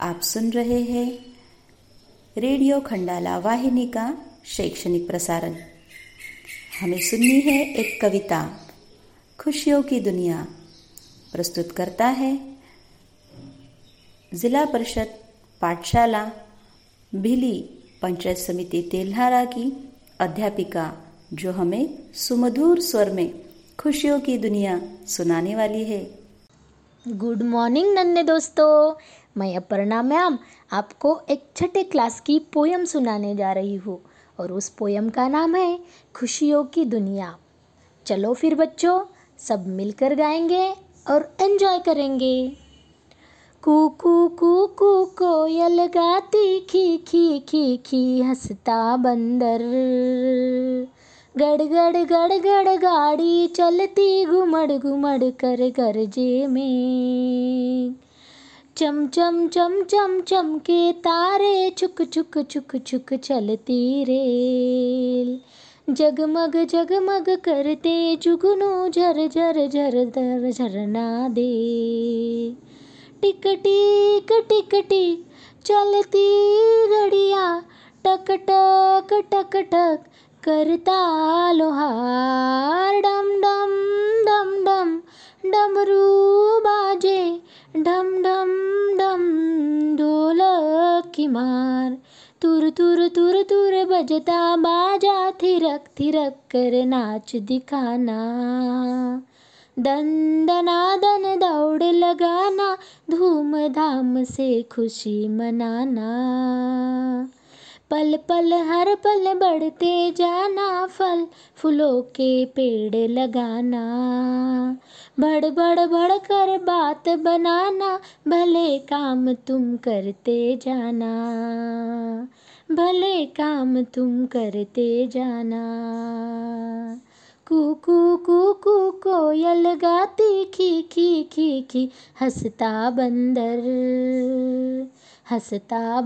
आप सुन रहे हैं रेडियो खंडाला वाहिनी का शैक्षणिक प्रसारण। हमें सुननी है एक कविता, खुशियों की दुनिया, प्रस्तुत करता है जिला परिषद पाठशाला, भिली पंचायत समिति तेल्हारा की अध्यापिका, जो हमें सुमधुर स्वर में खुशियों की दुनिया सुनाने वाली है। गुड मॉर्निंग नन्हे दोस्तों मैं अपर्णा मैम आपको एक छठे क्लास की पोयम सुनाने जा रही हूँ और उस पोयम का नाम है खुशियों की दुनिया। चलो फिर बच्चों, सब मिलकर गाएँगे और एंजॉय करेंगे। कू कू कू कू कोयल गाती, खी खी खी खी, हंसता बंदर। गड़ गड़ गड़ गाड़ी चलती, घुमड़ घुमड़ कर गरजे में। चम चम चम चम चम के तारे छुक छुक छुक छुक चलती रेल। जगमग जगमग करते जुगनू झर झर झर झर झरना दे टिक टिक टिक टिक चलती घड़िया टक टक टक टक करता लोहार। डम डम डम डम डमरू बाजे, डम की मार तुर तुर तुर तुर बजता बाजा, थिरक थिरक कर नाच दिखाना। दन दौड़ लगाना धूम धाम से खुशी मनाना। पल पल हर पल बढ़ते जाना, फल फूलों के पेड़ लगाना। बड़ बड़ बड़ कर बात बनाना, भले काम तुम करते जाना। भले काम तुम करते जाना। कू कू कू कू कोयल गाती खी खी खी खी, हंसता बंदर, हंसता